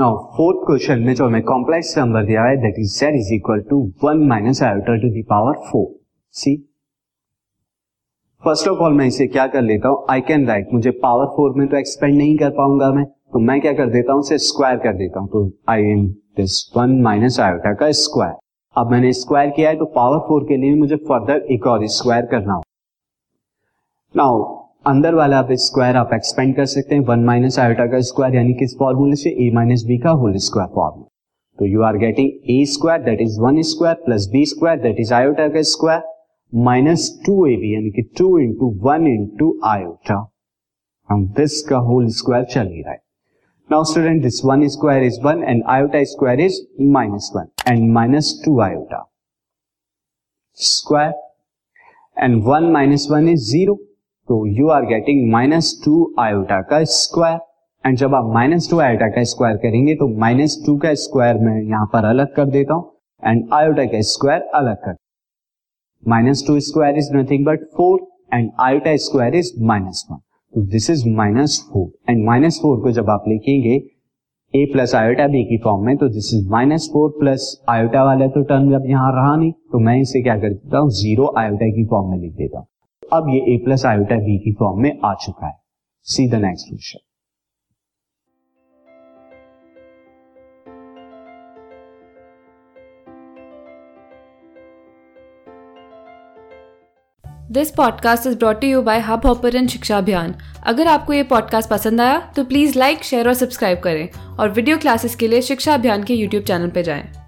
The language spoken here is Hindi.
नाउ फोर्थ क्वेश्चन में जो हमें कॉम्प्लेक्स नंबर दिया है that is is equal to one minus iota to the power four see first of all मैं इसे क्या कर लेता हूँ? आई कैन राइट मुझे पावर फोर में तो एक्सपेंड नहीं कर पाऊँगा मैं। तो मैं क्या कर देता हूँ? इसे स्क्वायर कर देता हूँ। तो I am this one minus iota का स्क्वायर अब मैंने स्क्वायर किया है तो पावर फोर के लिए मुझे फर्दर एक और स्क्वायर करना हो नाउ अंदर वाला आप स्क्वायर आप एक्सपेंड कर सकते हैं वन माइनस आयोटा का स्क्वायर यानी किस फॉर्मूले से? ए माइनस बी का होल स्क्वायर फॉर्मूला तो you are getting A square that is one square plus B square that is iota का square minus two A B यानी कि two into one into iota हम दिस का होल स्क्वायर चल ही रहा है. Now student this one square is one and iota square is minus one and minus two iota square and one minus one is zero तो you are getting minus two iota का स्क्वायर एंड जब आप माइनस टू आयोटा का स्क्वायर करेंगे तो माइनस टू का स्क्वायर मैं यहाँ पर अलग कर देता हूँ. एंड आयोटा का स्क्वायर अलग कर minus two square is nothing but four and iota square is minus one तो this is minus four and minus four को जब आप लिखेंगे ए प्लस आयोटा बी की फॉर्म में तो this is minus four plus iota वाला तो टर्म अब यहाँ रहा नहीं तो मैं इसे क्या कर देता हूँ? ज़ीरो आयोटा की फॉर्म में लिख देता हूँ. अब ये ए प्लस आयोटा बी की फॉर्म में आ चुका है। See the next question this podcast is brought you by Hubhopper Shiksha Abhiyan अगर आपको ये पॉडकास्ट पसंद आया तो प्लीज़ लाइक शेयर और सब्सक्राइब करें। और वीडियो क्लासेस के लिए शिक्षा अभियान के यूट्यूब चैनल पर जाएँ।